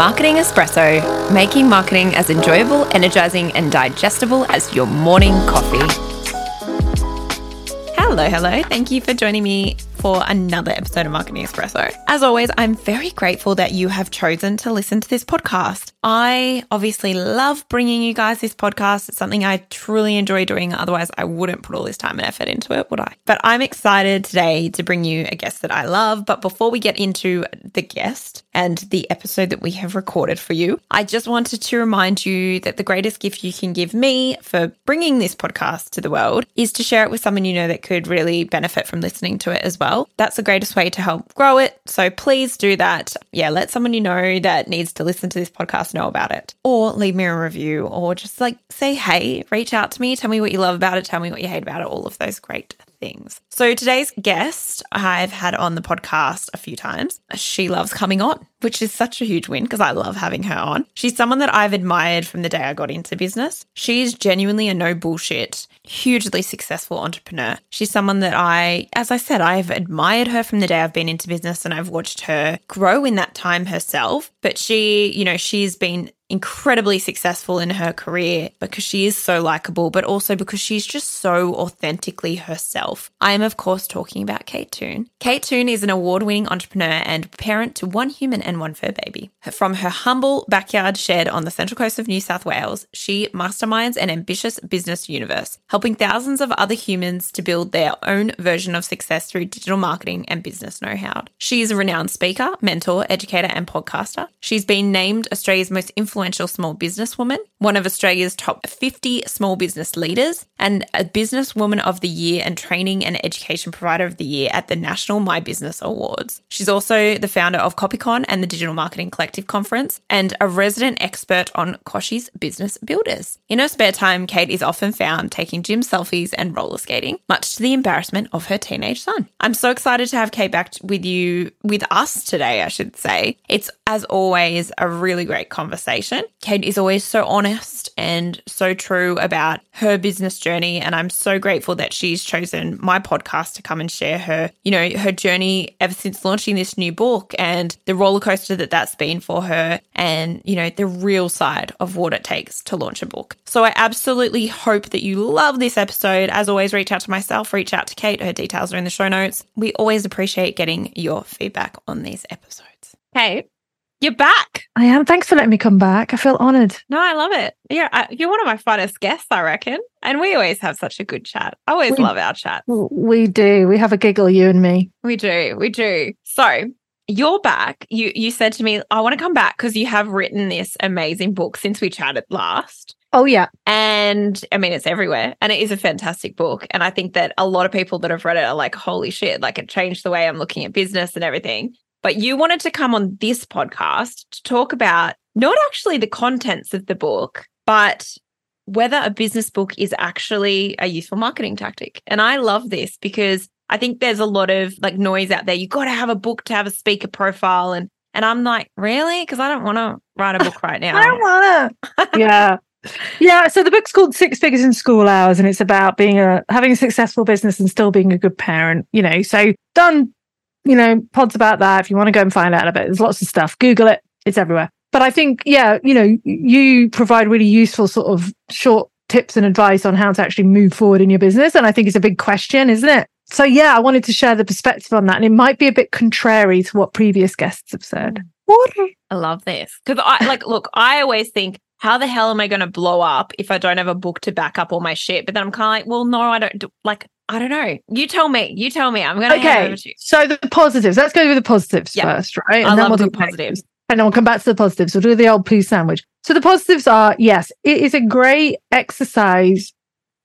Marketing Espresso, making marketing as enjoyable, energizing, and digestible as your morning coffee. Hello, hello. Thank you for joining me for another episode of Marketing Espresso. As always, I'm very grateful that you have chosen to listen to this podcast. I obviously love bringing you guys this podcast. It's something I truly enjoy doing. Otherwise, I wouldn't put all this time and effort into it, would I? But I'm excited today to bring you a guest that I love. But before we get into the guest and the episode that we have recorded for you, I just wanted to remind you that the greatest gift you can give me for bringing this podcast to the world is to share it with someone you know that could really benefit from listening to it as well. That's the greatest way to help grow it. So please do that. Yeah, let someone you know that needs to listen to this podcast know about it. Or leave me a review or just like say, hey, reach out to me, tell me what you love about it, tell me what you hate about it, all of those great things. So today's guest I've had on the podcast a few times. She loves coming on, which is such a huge win because I love having her on. She's someone that I've admired from the day I got into business. She's genuinely a no bullshit, hugely successful entrepreneur. She's someone that I, as I said, I've admired her from the day I've been into business and I've watched her grow in that time herself. But she, you know, she's been incredibly successful in her career because she is so likable, but also because she's just so authentically herself. I am, of course, talking about Kate Toon. Kate Toon is an award winning entrepreneur and parent to one human and one fur baby. From her humble backyard shed on the central coast of New South Wales, she masterminds an ambitious business universe, helping thousands of other humans to build their own version of success through digital marketing and business know how. She is a renowned speaker, mentor, educator, and podcaster. She's been named Australia's most influential small businesswoman, one of Australia's top 50 small business leaders, and a businesswoman of the year and training and education provider of the year at the National My Business Awards. She's also the founder of CopyCon and the Digital Marketing Collective Conference and a resident expert on Kochie's Business Builders. In her spare time, Kate is often found taking gym selfies and roller skating, much to the embarrassment of her teenage son. I'm so excited to have Kate back with you, with us today, I should say. It's, as always, a really great conversation. Kate is always so honest and so true about her business journey. And I'm so grateful that she's chosen my podcast to come and share her, you know, her journey ever since launching this new book and the roller coaster that that's been for her and, you know, the real side of what it takes to launch a book. So I absolutely hope that you love this episode. As always, reach out to myself, reach out to Kate. Her details are in the show notes. We always appreciate getting your feedback on these episodes. Kate, you're back. I am. Thanks for letting me come back. I feel honored. No, I love it. Yeah, you're one of my funnest guests, I reckon. And we always have such a good chat. I always we, love our chat. We do. We have a giggle, you and me. We do. We do. So you're back. You you said to me, I want to come back because you have written this amazing book since we chatted last. Oh yeah. And I mean it's everywhere and it is a fantastic book and I think that a lot of people that have read it are like holy shit like it changed the way I'm looking at business and everything. But you wanted to come on this podcast to talk about not actually the contents of the book, but whether a business book is actually a useful marketing tactic. And I love this because I think there's a lot of like noise out there. You got to have a book to have a speaker profile and and I'm like, really? Because I don't want to write a book right now. I don't want to. yeah. Yeah, so the book's called Six Figures in School Hours, and it's about being a having a successful business and still being a good parent. You know, so done you know, pods about that if you want to go and find out about it. There's lots of stuff. Google it, it's everywhere. But I think, yeah, you know, you provide really useful sort of short tips and advice on how to actually move forward in your business. And I think it's a big question, isn't it? So, yeah, I wanted to share the perspective on that. And it might be a bit contrary to what previous guests have said. I love this. Because I like, look, I always think, how the hell am I going to blow up if I don't have a book to back up all my shit? But then I'm kind of like, well, no, I don't do, like, I don't know. You tell me. You tell me. I'm going to okay. So the positives. Let's go with the positives yep. first, right? And I then love we'll do positives. And then we'll come back to the positives. We'll do the old poo sandwich. So the positives are yes, it is a great exercise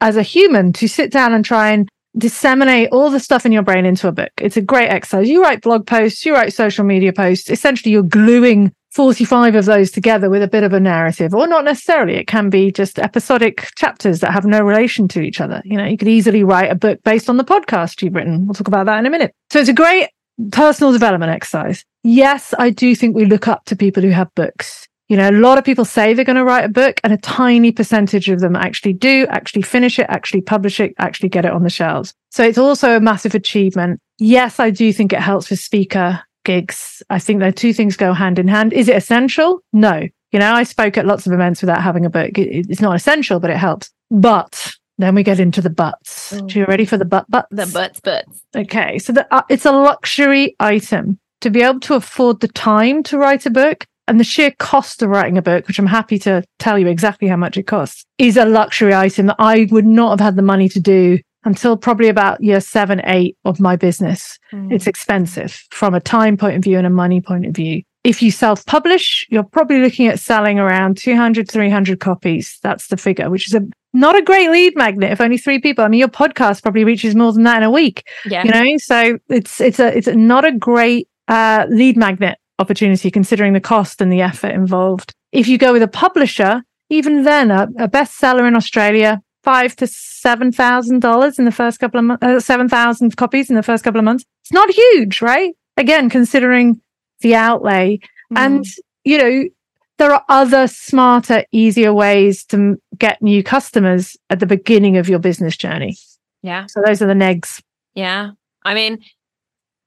as a human to sit down and try and disseminate all the stuff in your brain into a book. It's a great exercise. You write blog posts, you write social media posts. Essentially, you're gluing 45 of those together with a bit of a narrative, or not necessarily. It can be just episodic chapters that have no relation to each other. You know, you could easily write a book based on the podcast you've written. We'll talk about that in a minute. So it's a great personal development exercise. Yes, I do think we look up to people who have books. You know, a lot of people say they're going to write a book and a tiny percentage of them actually do, actually finish it, actually publish it, actually get it on the shelves. So it's also a massive achievement. Yes, I do think it helps with speaker gigs. I think the two things go hand in hand. Is it essential? No. You know, I spoke at lots of events without having a book. It's not essential, but it helps. But then we get into the butts. Oh. Do you ready for the butt butts? The butts, butts. Okay, so the, uh, it's a luxury item to be able to afford the time to write a book and the sheer cost of writing a book, which I'm happy to tell you exactly how much it costs, is a luxury item that I would not have had the money to do until probably about year seven, eight of my business. Mm. It's expensive from a time point of view and a money point of view. If you self publish, you're probably looking at selling around 200, 300 copies. That's the figure, which is a not a great lead magnet if only three people. I mean, your podcast probably reaches more than that in a week, yeah. you know? So it's, it's a, it's a, not a great, uh, lead magnet opportunity considering the cost and the effort involved. If you go with a publisher, even then a, a bestseller in Australia, five to seven thousand dollars in the first couple of months, uh, seven thousand copies in the first couple of months. It's not huge, right? Again, considering the outlay, Mm. and you know there are other smarter, easier ways to m- get new customers at the beginning of your business journey. yeah. So those are the negs. Yeah. I mean,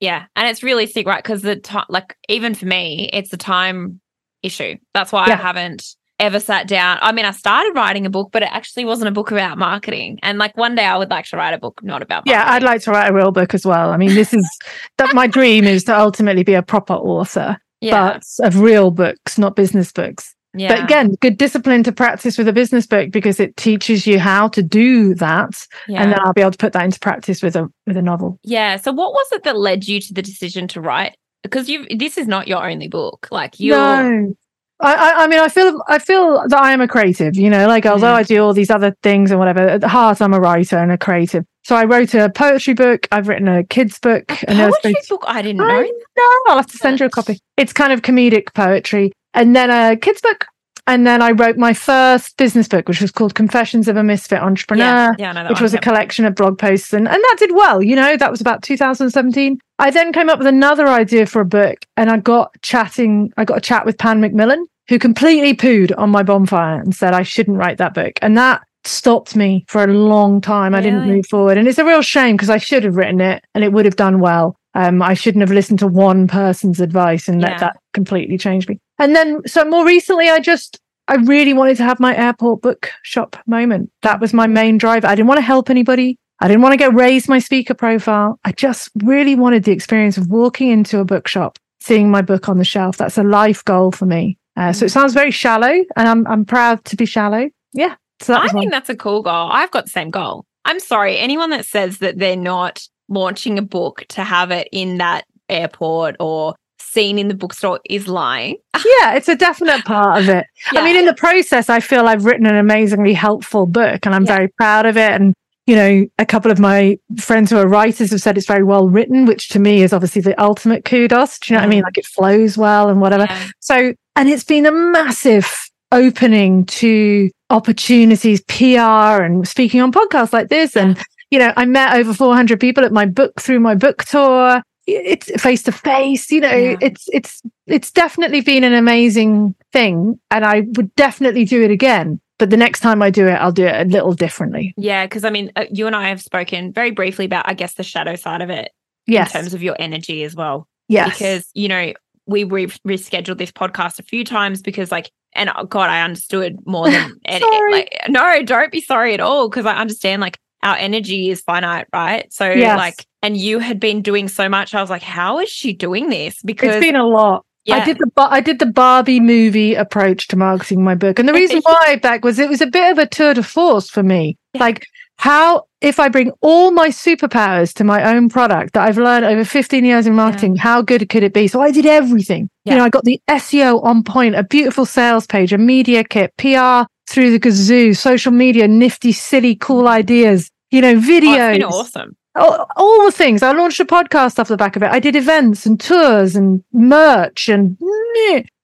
yeah. And it's realistic, right? Because the time, like, even for me, it's a time issue. That's why I haven't ever sat down. I mean, I started writing a book, but it actually wasn't a book about marketing. And like one day I would like to write a book not about Yeah, I'd like to write a real book as well. I mean, this is that my dream is to ultimately be a proper author, yeah. but of real books, not business books. yeah. But again, good discipline to practice with a business book because it teaches you how to do that, yeah. and then I'll be able to put that into practice with a with a novel. yeah. So what was it that led you to the decision to write? Because you this is not your only book. Like you No. I, I, mean, I feel, I feel that I am a creative, you know, like although Mm. I do all these other things and whatever, at the heart, I'm a writer and a creative. So I wrote a poetry book. I've written a kids book. a poetry illustrated- book I didn't I know. know. I'll have to send you a copy. It's kind of comedic poetry. And then a kids book. And then I wrote my first business book, which was called Confessions of a Misfit Entrepreneur Yeah, yeah, which one, was a collection of blog posts and, and that did well you know that was about 2017 i then came up with another idea for a book and i got chatting i got a chat with pan macmillan who completely pooed on my bonfire and said i shouldn't write that book and that stopped me for a long time i didn't move forward and it's a real shame because i should have written it and it would have done well um, I shouldn't have listened to one person's advice and let Yeah. that completely change me. And then, so more recently, I just I really wanted to have my airport book shop moment. That was my main driver. I didn't want to help anybody. I didn't want to go raise my speaker profile. I just really wanted the experience of walking into a bookshop, seeing my book on the shelf. That's a life goal for me. Uh, so it sounds very shallow, and I'm I'm proud to be shallow. Yeah. So I think one. that's a cool goal. I've got the same goal. I'm sorry, anyone that says that they're not launching a book to have it in that airport or seen in the bookstore is lying. yeah, it's a definite part of it. I mean, in the process, I feel I've written an amazingly helpful book, and I'm Yeah. very proud of it. And you know, a couple of my friends who are writers have said it's very well written, which to me is obviously the ultimate kudos. Do you know what I mean? Mm. Like it flows well and whatever. Yeah. So, and it's been a massive opening to opportunities, PR, and speaking on podcasts like this. And, you know, I met over 400 people at my book through my book tour. It's face to face, you know, Yeah. it's, it's, it's definitely been an amazing thing. And I would definitely do it again. But the next time I do it, I'll do it a little differently. Yeah, because I mean, uh, you and I have spoken very briefly about, I guess, the shadow side of it Yes. in terms of your energy as well. yes. Because, you know, we re- rescheduled this podcast a few times because, like, and oh, God, I understood more than and, Sorry. like, no, don't be sorry at all because I understand like our energy is finite, right? So, Yes. like, and you had been doing so much. I was like, how is she doing this? Because it's been a lot. I did the I did the Barbie movie approach to marketing my book, and the reason why back was it was a bit of a tour de force for me. Yeah. Like how if I bring all my superpowers to my own product that I've learned over 15 years in marketing, how good could it be? So I did everything. Yeah. You know, I got the SEO on point, a beautiful sales page, a media kit, PR through the gazoo, social media, nifty, silly, cool ideas. You know, oh, videos it's been awesome. All, all the things. I launched a podcast off the back of it. I did events and tours and merch and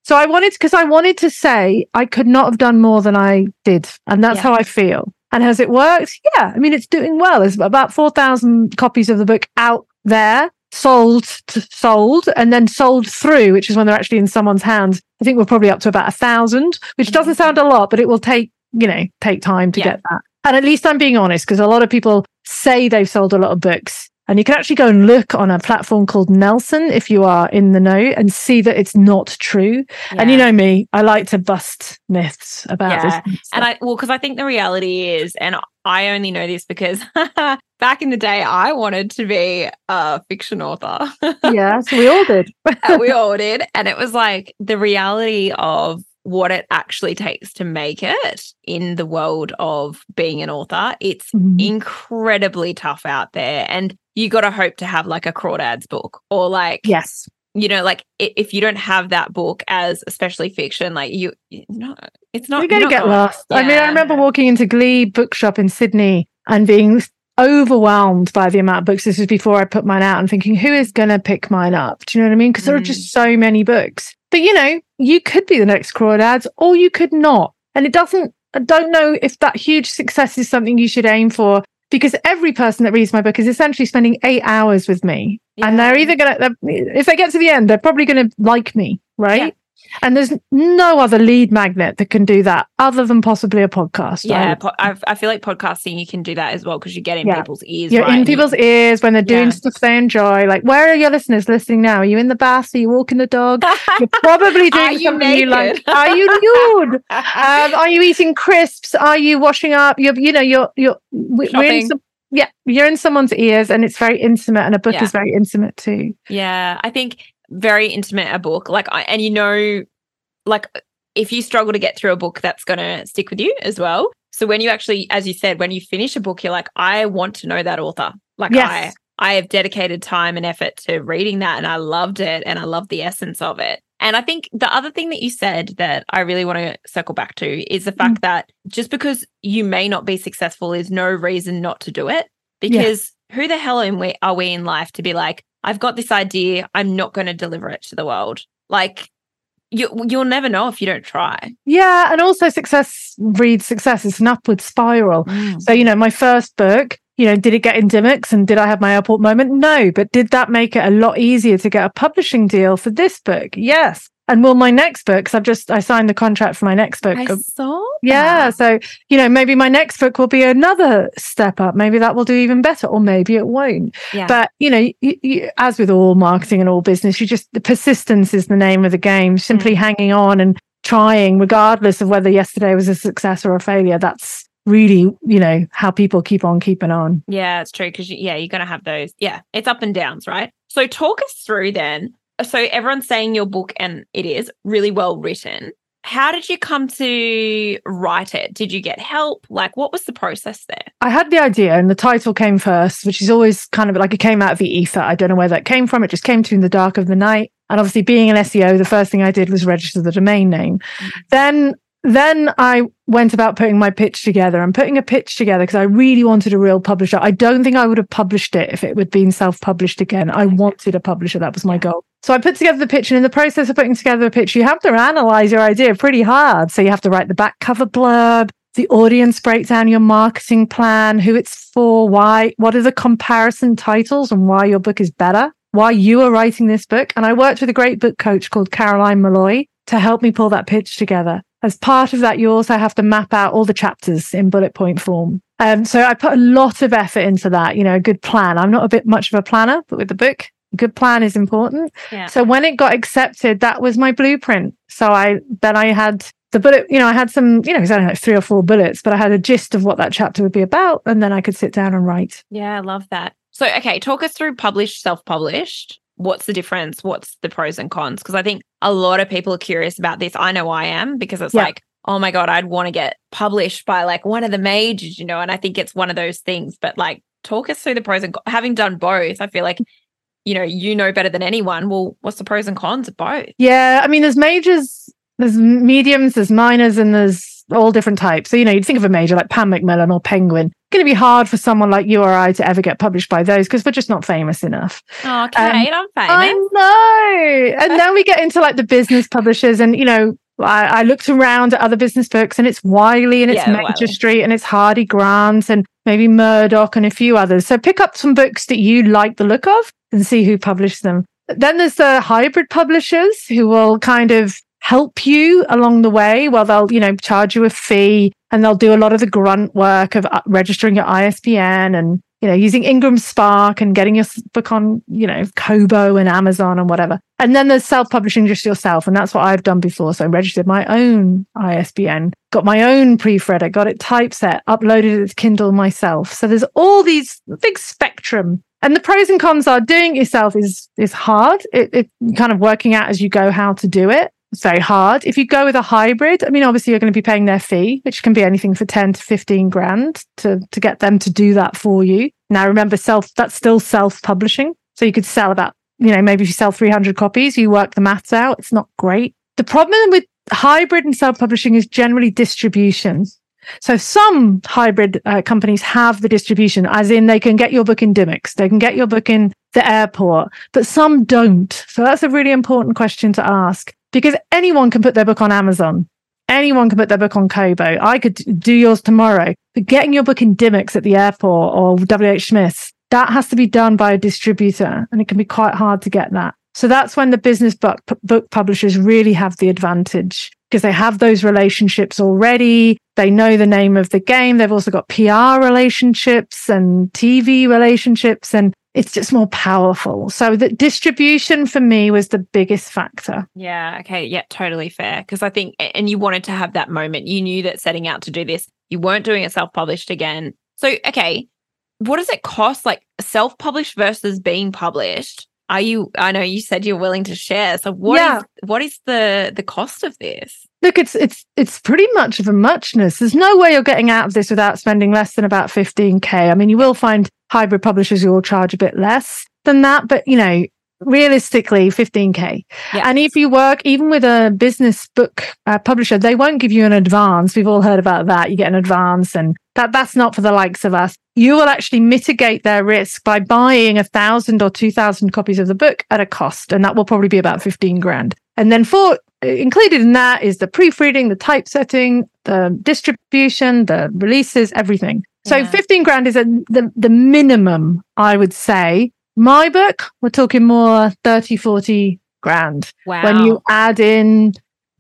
so I wanted because I wanted to say I could not have done more than I did, and that's Yeah. how I feel. And has it worked? Yeah, I mean it's doing well. There's about four thousand copies of the book out there, sold, to, sold, and then sold through, which is when they're actually in someone's hands. I think we're probably up to about a thousand, which doesn't mm-hmm. sound a lot, but it will take you know take time to Yeah. get that. And at least I'm being honest because a lot of people say they've sold a lot of books And you can actually go and look on a platform called Nielsen if you are in the know and see that it's not true. Yeah. And you know me, I like to bust myths about yeah. this. And I, well, because I think the reality is, and I only know this because back in the day, I wanted to be a fiction author. yes, we all did. we all did. And it was like the reality of what it actually takes to make it in the world of being an author. It's mm-hmm. incredibly tough out there. And you got to hope to have like a crawdads book or like, yes, you know, like if you don't have that book as especially fiction, like you, no, it's not. You're going to get lost. Yeah. I mean, I remember walking into Glee Bookshop in Sydney and being overwhelmed by the amount of books. This was before I put mine out and thinking, who is going to pick mine up? Do you know what I mean? Because mm. there are just mm. so many books. But you know, you could be the next crawdads or you could not. And it doesn't, I don't know if that huge success is something you should aim for because every person that reads my book is essentially spending eight hours with me. Yeah. And they're either going to, if they get to the end, they're probably going to like me, right? And there's no other lead magnet that can do that other than possibly a podcast. Yeah, po- I, feel like podcasting, you can do that as well because you get in yeah. people's ears. You're right? in people's ears when they're doing yeah. stuff they enjoy. Like, where are your listeners listening now? Are you in the bath? Are you walking the dog? You're probably doing you something naked? you like. Are you nude? um, are you eating crisps? Are you washing up? You're, you know, you're, you're, we're in some, yeah, you're in someone's ears and it's very intimate and a book yeah. is very intimate too. Yeah. I think very intimate a book like I, and you know like if you struggle to get through a book that's going to stick with you as well so when you actually as you said when you finish a book you're like i want to know that author like yes. i i have dedicated time and effort to reading that and i loved it and i love the essence of it and i think the other thing that you said that i really want to circle back to is the fact mm. that just because you may not be successful is no reason not to do it because yeah. who the hell are we in life to be like I've got this idea. I'm not going to deliver it to the world. Like you, you'll never know if you don't try. Yeah. And also success breeds success. It's an upward spiral. Mm. So, you know, my first book, you know, did it get in Dymocks and did I have my airport moment? No. But did that make it a lot easier to get a publishing deal for this book? Yes. And will my next book, because I've just I signed the contract for my next book. I saw. Yeah. So, you know, maybe my next book will be another step up. Maybe that will do even better, or maybe it won't. Yeah. But, you know, you, you, as with all marketing and all business, you just the persistence is the name of the game. Simply mm. hanging on and trying, regardless of whether yesterday was a success or a failure. That's really, you know, how people keep on keeping on. Yeah, it's true. Cause yeah, you're going to have those. Yeah, it's up and downs, right? So talk us through then so everyone's saying your book, and it is really well written. How did you come to write it? Did you get help? Like, what was the process there? I had the idea, and the title came first, which is always kind of like it came out of the ether. I don't know where that came from. It just came to me in the dark of the night. And obviously, being an SEO, the first thing I did was register the domain name. Mm-hmm. Then then I went about putting my pitch together and putting a pitch together because I really wanted a real publisher. I don't think I would have published it if it had been self published again. I wanted a publisher. That was my goal. So I put together the pitch, and in the process of putting together a pitch, you have to analyze your idea pretty hard. So you have to write the back cover blurb, the audience breakdown, your marketing plan, who it's for, why, what are the comparison titles, and why your book is better, why you are writing this book. And I worked with a great book coach called Caroline Malloy to help me pull that pitch together. As part of that, you also have to map out all the chapters in bullet point form. Um, so I put a lot of effort into that, you know, a good plan. I'm not a bit much of a planner, but with the book, good plan is important. Yeah. So when it got accepted, that was my blueprint. So I then I had the bullet, you know, I had some, you know, it's only like three or four bullets, but I had a gist of what that chapter would be about, and then I could sit down and write. Yeah, I love that. So okay, talk us through published, self-published. What's the difference? What's the pros and cons? Because I think a lot of people are curious about this. I know I am because it's yeah. like, oh my God, I'd want to get published by like one of the majors, you know, and I think it's one of those things. But like talk us through the pros and cons. Having done both, I feel like you know, you know better than anyone. Well, what's the pros and cons of both? Yeah, I mean, there's majors, there's mediums, there's minors, and there's all different types. So, you know, you'd think of a major like Pan Macmillan or Penguin. It's going to be hard for someone like you or I to ever get published by those because we're just not famous enough. Okay, um, I'm famous. I know. And then we get into like the business publishers, and you know, I, I, looked around at other business books and it's Wiley and it's yeah, Major Wiley. Street and it's Hardie Grant and maybe Murdoch and a few others. So pick up some books that you like the look of and see who published them. Then there's the hybrid publishers who will kind of help you along the way. Well, they'll, you know, charge you a fee and they'll do a lot of the grunt work of uh, registering your ISBN and you know, using Ingram Spark and getting your book on, you know, Kobo and Amazon and whatever. And then there's self-publishing just yourself. And that's what I've done before. So I registered my own ISBN, got my own proofreader, got it typeset, uploaded it to Kindle myself. So there's all these big spectrum. And the pros and cons are doing it yourself is is hard. It, it kind of working out as you go how to do it. Very hard. If you go with a hybrid, I mean, obviously you're going to be paying their fee, which can be anything for 10 to 15 grand to, to get them to do that for you. Now, remember, self, that's still self publishing. So you could sell about, you know, maybe if you sell 300 copies, you work the maths out. It's not great. The problem with hybrid and self publishing is generally distribution. So some hybrid uh, companies have the distribution, as in they can get your book in Dymocks, they can get your book in the airport, but some don't. So that's a really important question to ask because anyone can put their book on Amazon. Anyone can put their book on Kobo. I could do yours tomorrow. But getting your book in Dymocks at the airport or WH Smith's, that has to be done by a distributor and it can be quite hard to get that. So that's when the business book, book publishers really have the advantage because they have those relationships already. They know the name of the game. They've also got PR relationships and TV relationships and it's just more powerful. So the distribution for me was the biggest factor. Yeah. Okay. Yeah. Totally fair. Because I think, and you wanted to have that moment. You knew that setting out to do this, you weren't doing it self published again. So, okay. What does it cost, like self published versus being published? Are you? I know you said you're willing to share. So what yeah. is, what is the the cost of this? Look, it's it's it's pretty much of a muchness. There's no way you're getting out of this without spending less than about 15k. I mean, you will find hybrid publishers who will charge a bit less than that, but you know, realistically 15k yeah. and if you work even with a business book uh, publisher they won't give you an advance we've all heard about that you get an advance and that that's not for the likes of us you will actually mitigate their risk by buying a thousand or two thousand copies of the book at a cost and that will probably be about 15 grand and then for included in that is the proofreading the typesetting the distribution the releases everything so yeah. 15 grand is a, the, the minimum, I would say. My book, we're talking more 30, 40 grand. Wow. When you add in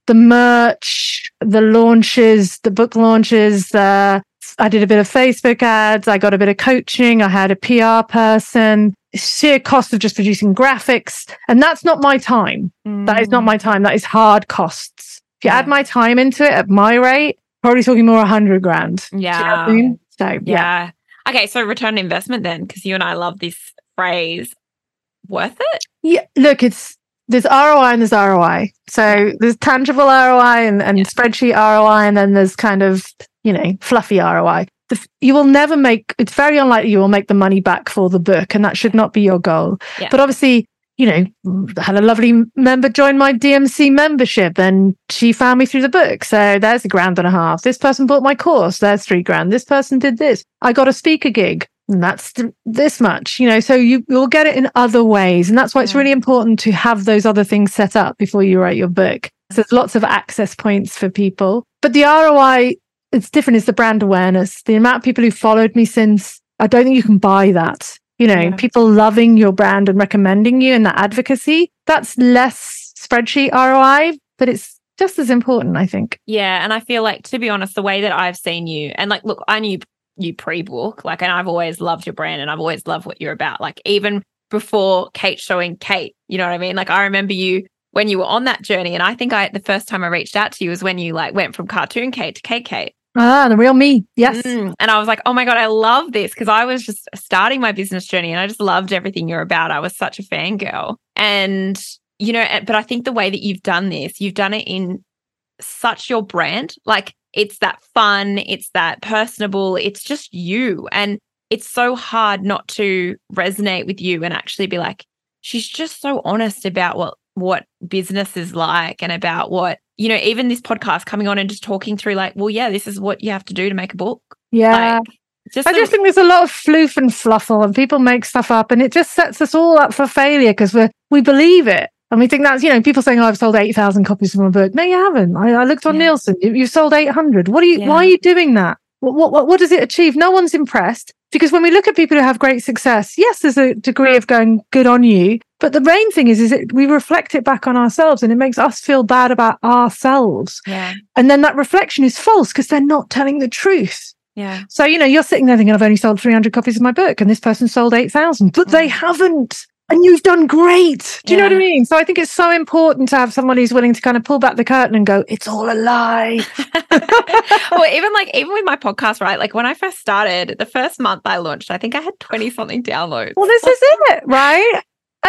the merch, the launches, the book launches, uh, I did a bit of Facebook ads. I got a bit of coaching. I had a PR person, sheer cost of just producing graphics. And that's not my time. Mm. That is not mm. my time. That is hard costs. If you yeah. add my time into it at my rate, probably talking more a hundred grand. Yeah. You know so yeah. yeah. Okay, so return investment then, because you and I love this phrase. Worth it? Yeah. Look, it's there's ROI and there's ROI. So there's tangible ROI and, and yeah. spreadsheet ROI, and then there's kind of, you know, fluffy ROI. The, you will never make, it's very unlikely you will make the money back for the book, and that should not be your goal. Yeah. But obviously, you know, had a lovely member join my DMC membership and she found me through the book. So there's a grand and a half. This person bought my course. There's three grand. This person did this. I got a speaker gig. And that's th- this much, you know, so you, you'll get it in other ways. And that's why it's really important to have those other things set up before you write your book. So there's lots of access points for people. But the ROI, it's different, is the brand awareness. The amount of people who followed me since, I don't think you can buy that you know, yeah. people loving your brand and recommending you and that advocacy, that's less spreadsheet ROI, but it's just as important, I think. Yeah. And I feel like, to be honest, the way that I've seen you, and like, look, I knew you pre book, like, and I've always loved your brand and I've always loved what you're about. Like, even before Kate showing Kate, you know what I mean? Like, I remember you when you were on that journey. And I think I, the first time I reached out to you was when you like went from cartoon Kate to Kate Kate. Ah, the real me. Yes. Mm. And I was like, oh my God, I love this because I was just starting my business journey and I just loved everything you're about. I was such a fangirl. And, you know, but I think the way that you've done this, you've done it in such your brand. Like it's that fun, it's that personable, it's just you. And it's so hard not to resonate with you and actually be like, she's just so honest about what what business is like and about what you know, even this podcast coming on and just talking through, like, well, yeah, this is what you have to do to make a book. Yeah. Like, just I just think there's a lot of floof and fluffle, and people make stuff up, and it just sets us all up for failure because we we believe it. And we think that's, you know, people saying, oh, I've sold 8,000 copies of my book. No, you haven't. I, I looked on yeah. Nielsen. You, have sold 800. What are you, yeah. why are you doing that? What, what, what does it achieve? No one's impressed because when we look at people who have great success, yes, there's a degree of going good on you. But the main thing is, is it, we reflect it back on ourselves and it makes us feel bad about ourselves. Yeah. And then that reflection is false because they're not telling the truth. Yeah. So, you know, you're sitting there thinking, I've only sold 300 copies of my book and this person sold 8,000, but they Mm. haven't. And you've done great. Do you know what I mean? So I think it's so important to have someone who's willing to kind of pull back the curtain and go, it's all a lie. well, even like even with my podcast, right? Like when I first started, the first month I launched, I think I had 20 something downloads. Well, this is it, right?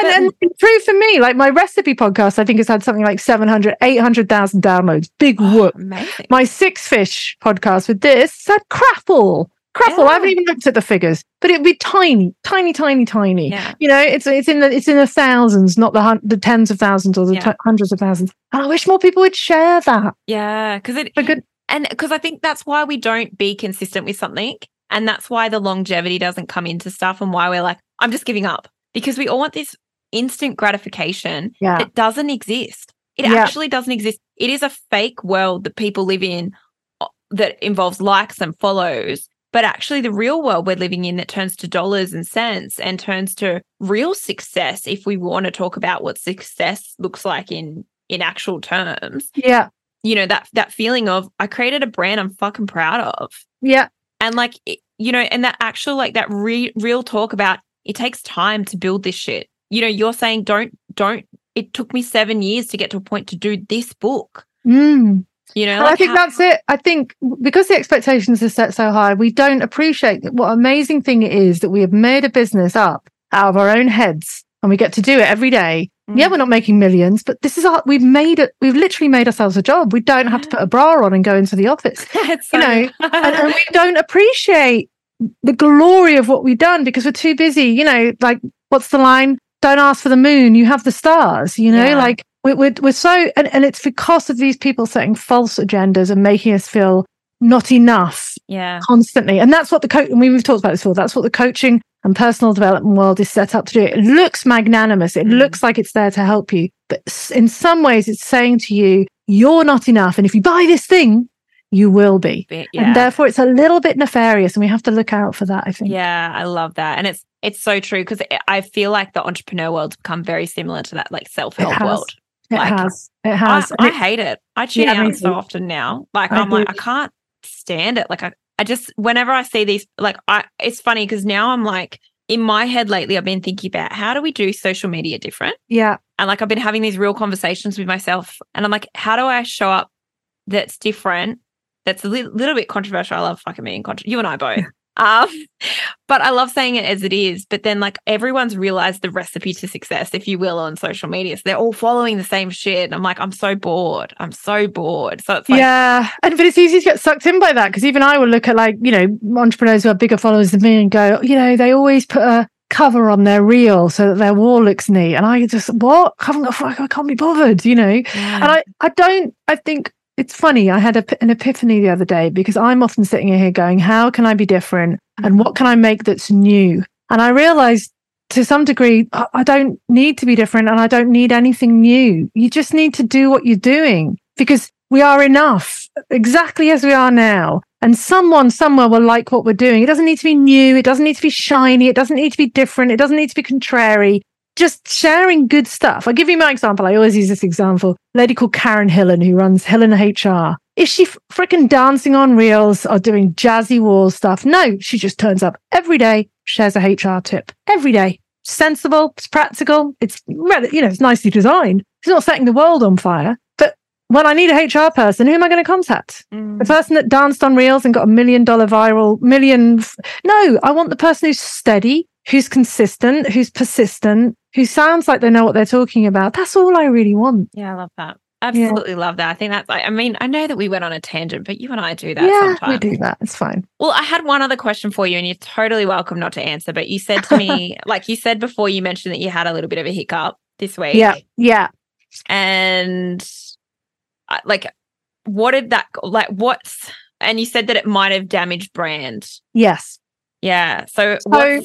And, and true for me. Like my recipe podcast, I think has had something like 700, 800,000 downloads. Big oh, whoop. Amazing. My six fish podcast with this had craffle. Craffle. Yeah. I haven't even looked at the figures, but it'd be tiny, tiny, tiny, tiny. Yeah. You know, it's it's in the it's in the thousands, not the hun- the tens of thousands or the Yeah. t- hundreds of thousands. And I wish more people would share that. Yeah. Cause it, good. and because I think that's why we don't be consistent with something. And that's why the longevity doesn't come into stuff and why we're like, I'm just giving up because we all want this instant gratification Yeah. that doesn't exist. It Yeah. actually doesn't exist. It is a fake world that people live in uh, that involves likes and follows. But actually, the real world we're living in that turns to dollars and cents and turns to real success, if we want to talk about what success looks like in in actual terms, yeah. you know that that feeling of I created a brand I'm fucking proud of, Yeah. and like you know, and that actual like that re- real talk about it takes time to build this shit. You know, you're saying don't don't. It took me seven years to get to a point to do this book. Mm. You know, And I think how- that's it. I think because the expectations are set so high, we don't appreciate what amazing thing it is that we have made a business up out of our own heads and we get to do it every day. Yeah, Mm. we're not making millions, but this is our, we've made it, we've literally made ourselves a job. We don't have to put a bra on and go into the office. You know, and, and we don't appreciate the glory of what we've done because we're too busy. You know, like what's the line? Don't ask for the moon. You have the stars. You know, Yeah. like we're, we're we're so, and, and it's because of these people setting false agendas and making us feel not enough yeah, constantly. And that's what the coach. We've talked about this before. That's what the coaching and personal development world is set up to do. It looks magnanimous. It Mm. looks like it's there to help you, but in some ways, it's saying to you, "You're not enough." And if you buy this thing, you will be. Yeah. And therefore, it's a little bit nefarious, and we have to look out for that. I think. Yeah, I love that. And it's it's so true because I feel like the entrepreneur world's become very similar to that like self-help world. It Like, has. It I, has. And I hate it. I tune Yeah, out so often now. Like I I'm like, I can't stand it. Like I, I just whenever I see these, like I it's funny because now I'm like in my head lately, I've been thinking about how do we do social media different? yeah. And like I've been having these real conversations with myself. And I'm like, how do I show up that's different? That's a li- little bit controversial. I love fucking being controversial. You and I both. Um, but I love saying it as it is. But then like everyone's realized the recipe to success, if you will, on social media. So they're all following the same shit. And I'm like, I'm so bored. I'm so bored. So it's like, yeah, and but it's easy to get sucked in by that because even I will look at like you know entrepreneurs who have bigger followers than me and go, you know, they always put a cover on their reel so that their wall looks neat, and I just what I haven't got, I can't be bothered, you know. yeah. And I, I don't, I think it's funny. I had a, an epiphany the other day because I'm often sitting here going, how can I be different? And mm-hmm. what can I make that's new? And I realized to some degree, I I don't need to be different and I don't need anything new. You just need to do what you're doing because we are enough exactly as we are now. And someone somewhere will like what we're doing. It doesn't need to be new. It doesn't need to be shiny. It doesn't need to be different. It doesn't need to be contrary just sharing good stuff. I'll give you my example. I always use this example. A lady called Karen Hillen, who runs Hillen HR. Is she freaking dancing on reels or doing jazzy wall stuff? No, she just turns up every day, shares a HR tip every day. Sensible, it's practical, it's you know, it's nicely designed. It's not setting the world on fire. When I need a HR person, who am I going to contact? Mm. The person that danced on reels and got a million dollar viral million. No, I want the person who's steady, who's consistent, who's persistent, who sounds like they know what they're talking about. That's all I really want. Yeah, I love that. Absolutely love that. I think that's I mean, I know that we went on a tangent, but you and I do that yeah, sometimes. we do that. It's fine. Well, I had one other question for you, and you're totally welcome not to answer. But you said to me, like you said before, you mentioned that you had a little bit of a hiccup this week. Yeah, yeah. And like, what did that, like, what's, and you said that it might have damaged brand. Yes. Yeah. So, So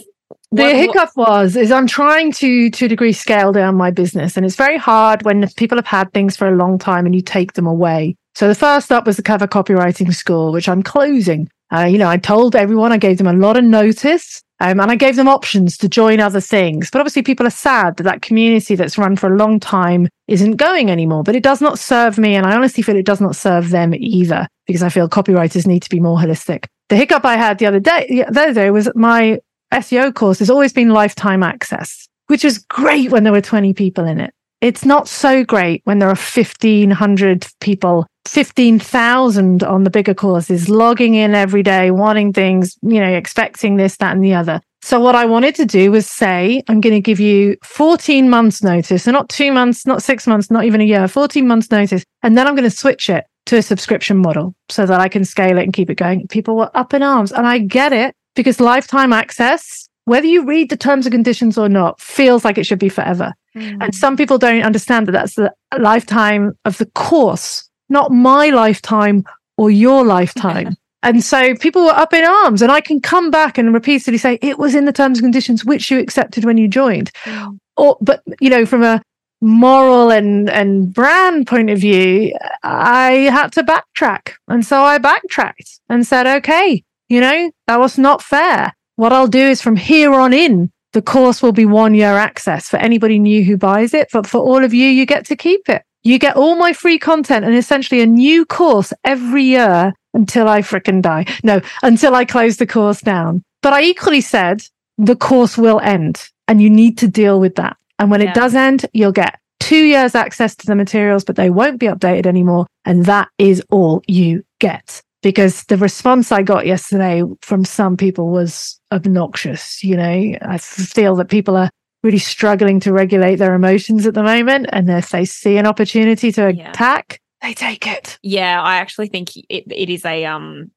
the what- hiccup was is I'm trying to to a degree scale down my business, and it's very hard when people have had things for a long time and you take them away. So the first up was the Clever Copywriting School, which I'm closing. Uh, you know, I told everyone, I gave them a lot of notice, um, and I gave them options to join other things. But obviously, people are sad that that community that's run for a long time isn't going anymore. But it does not serve me, and I honestly feel it does not serve them either, because I feel copywriters need to be more holistic. the hiccup I had the other day, the other day was my SEO course has always been lifetime access, which is great when there were 20 people in it. It's not so great when there are 1500 people, 15,000 on the bigger courses logging in every day, wanting things, you know, expecting this, that, and the other. So what I wanted to do was say, I'm going to give you 14 months notice. So not two months, not six months, not even a year, 14 months notice. And then I'm going to switch it to a subscription model so that I can scale it and keep it going. People were up in arms and I get it because lifetime access, whether you read the terms and conditions or not, feels like it should be forever. Mm. And some people don't understand that that's the lifetime of the course, not my lifetime or your lifetime. and so people were up in arms and I can come back and repeatedly say it was in the terms and conditions which you accepted when you joined. Mm. Or, but you know, from a moral and and brand point of view, I had to backtrack. And so I backtracked and said, okay, you know, that was not fair. What I'll do is from here on in, the course will be one year access for anybody new who buys it. But for all of you, you get to keep it. You get all my free content and essentially a new course every year until I fricking die. No, until I close the course down. But I equally said the course will end and you need to deal with that. And when yeah. it does end, you'll get two years access to the materials, but they won't be updated anymore. And that is all you get because the response I got yesterday from some people was obnoxious. You know, I feel that people are really struggling to regulate their emotions at the moment. And if they see an opportunity to yeah. attack, they take it. Yeah, I actually think it, it is a, um,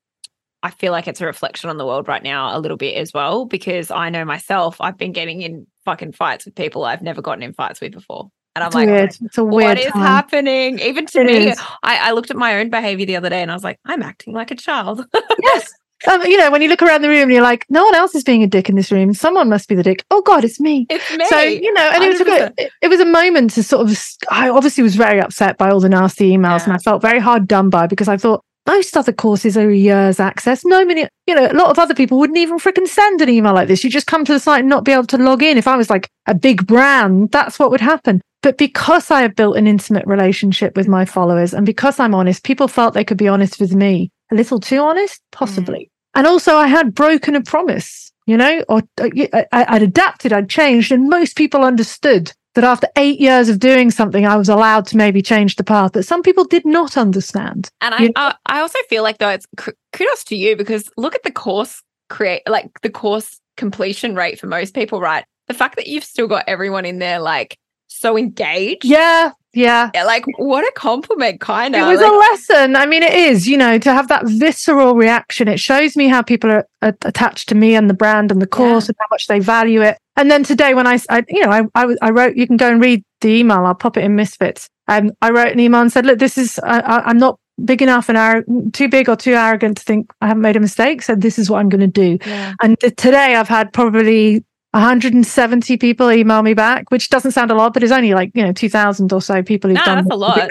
I feel like it's a reflection on the world right now a little bit as well, because I know myself, I've been getting in fucking fights with people I've never gotten in fights with before. And I'm it's like, weird. it's a weird what is happening? Even to it me, I, I, looked at my own behavior the other day and I was like, I'm acting like a child. yes. Um, you know, when you look around the room and you're like, no one else is being a dick in this room. Someone must be the dick. Oh God, it's me. It's me. So, you know, and it was, a good, it, it, was a moment to sort of, I obviously was very upset by all the nasty emails yeah. and I felt very hard done by because I thought, most other courses are a year's access. No many, you know, a lot of other people wouldn't even freaking send an email like this. You just come to the site and not be able to log in. If I was like a big brand, that's what would happen. But because I have built an intimate relationship with my followers and because I'm honest, people felt they could be honest with me. A little too honest, possibly. Mm. And also I had broken a promise, you know, or uh, I, I'd adapted, I'd changed and most people understood that after eight years of doing something, I was allowed to maybe change the path. But some people did not understand. And I, I, I also feel like though it's kudos to you because look at the course create like the course completion rate for most people, right? The fact that you've still got everyone in there like so engaged. Yeah, yeah. yeah. Like, what a compliment, kind of. It was like, a lesson. I mean, it is, you know, to have that visceral reaction. It shows me how people are, are attached to me and the brand and the course yeah. and how much they value it. And then today, when I, I you know, I, I, I, wrote, you can go and read the email. I'll pop it in Misfits. Um, I wrote an email and said, look, this is, I, am not big enough and ar- too big or too arrogant to think I haven't made a mistake. So this is what I'm going to do. Yeah. And today I've had probably 170 people email me back, which doesn't sound a lot, but it's only like, you know, 2000 or so people who've nah, done that's a lot.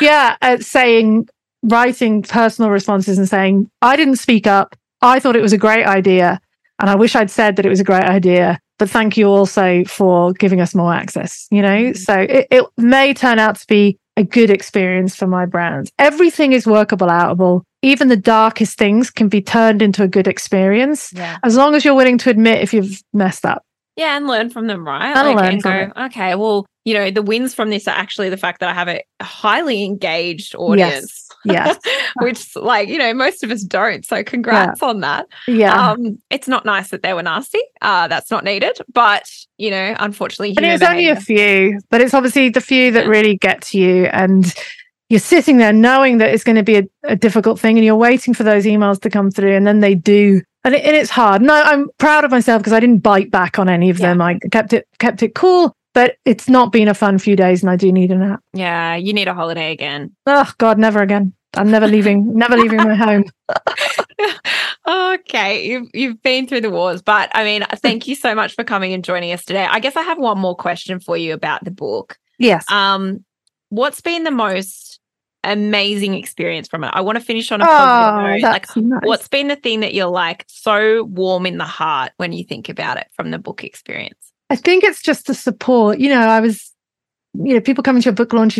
yeah. Uh, saying, writing personal responses and saying, I didn't speak up. I thought it was a great idea. And I wish I'd said that it was a great idea. But thank you also for giving us more access, you know? Mm-hmm. So it, it may turn out to be a good experience for my brands. Everything is workable, outable even the darkest things can be turned into a good experience yeah. as long as you're willing to admit if you've messed up. Yeah, and learn from them, right? And like, learn and go, it. okay, well, you know, the wins from this are actually the fact that I have a highly engaged audience. Yes. yes. Which, like, you know, most of us don't. So congrats yeah. on that. Yeah. Um, it's not nice that they were nasty. Uh, that's not needed. But, you know, unfortunately, and it's only a few, but it's obviously the few that yeah. really get to you. And you're sitting there knowing that it's going to be a, a, difficult thing and you're waiting for those emails to come through and then they do. And, it, and it's hard. No i'm proud of myself because i didn't bite back on any of yeah. them i kept it kept it cool but it's not been a fun few days and i do need a nap. Yeah you need a holiday again. Oh god never again. I'm never leaving never leaving my home. Okay you've, you've been through the wars but i mean thank you so much for coming and joining us today. I guess i have one more question for you about the book. Yes. Um what's been the most amazing experience from it? I want to finish on a positive oh, note. Like, nice. what's been the thing that you're like so warm in the heart when you think about it from the book experience? I think it's just the support. You know, I was, you know, people coming to a book launch,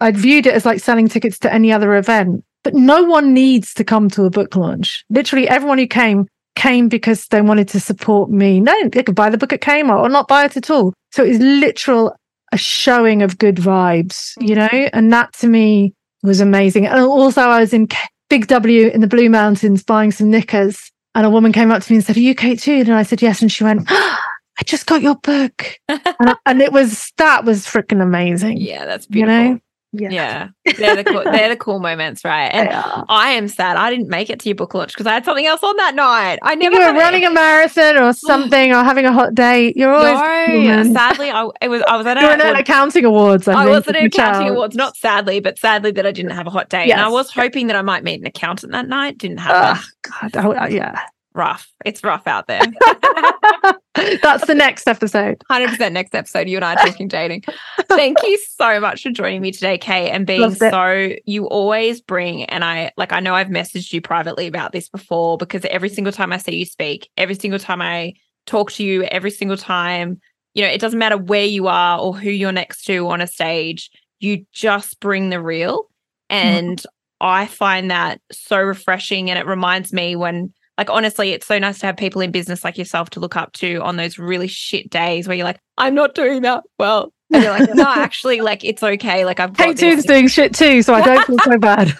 I'd viewed it as like selling tickets to any other event. but no one needs to come to a book launch. Literally everyone who came came because they wanted to support me. No, they could buy the book at Kmart or not buy it at all. So it was literal a showing of good vibes, you mm. know, and that to me was amazing. And also I was in Big W in the Blue Mountains buying some knickers and a woman came up to me and said, Are you Kate Toon? And I said, Yes. And she went, oh, I just got your book. and, I, and, it was, that was freaking amazing. Yeah, that's beautiful. You know? Yeah. yeah. They're the cool, they're the cool moments, right? And I am sad I didn't make it to your book launch because I had something else on that night. I never you were running it. a marathon or mm. something or having a hot day. You're always no, sadly I it was I was at, a, at accounting awards. I, I was at an accounting awards, not sadly, but sadly that I didn't have a hot day. Yes. And I was hoping that I might meet an accountant that night. Didn't happen. Oh, God, oh, yeah rough. It's rough out there. That's the next episode. 100% next episode. You and I are talking dating. Thank you so much for joining me today, Kate, and being so, you always bring, and I like, I know I've messaged you privately about this before because every single time I see you speak, every single time I talk to you, every single time, you know, it doesn't matter where you are or who you're next to on a stage, you just bring the real. Mm-hmm. And mm. I find that so refreshing. And it reminds me when like honestly, it's so nice to have people in business like yourself to look up to on those really shit days where you're like, I'm not doing that well. And you're like, no, actually, like it's okay. Like I've got Kate Toon's doing shit too, so I don't feel so bad.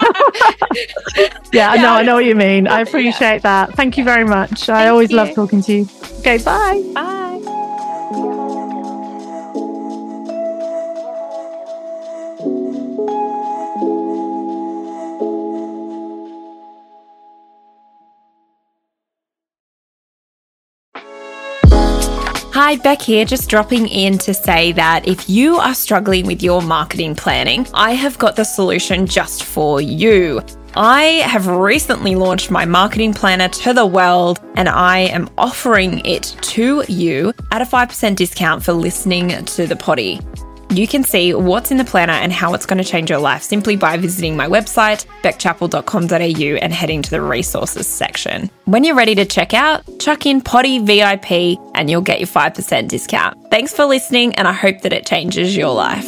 yeah, yeah, no, I know what you mean. I appreciate yeah. that. Thank you very much. Thank I always you. love talking to you. Okay, bye. Bye. Hi, Beck here, just dropping in to say that if you are struggling with your marketing planning, I have got the solution just for you. I have recently launched my marketing planner to the world and I am offering it to you at a 5% discount for listening to the poddy. You can see what's in the planner and how it's going to change your life simply by visiting my website, beckchapel.com.au, and heading to the resources section. When you're ready to check out, chuck in Poddy VIP and you'll get your 5% discount. Thanks for listening, and I hope that it changes your life.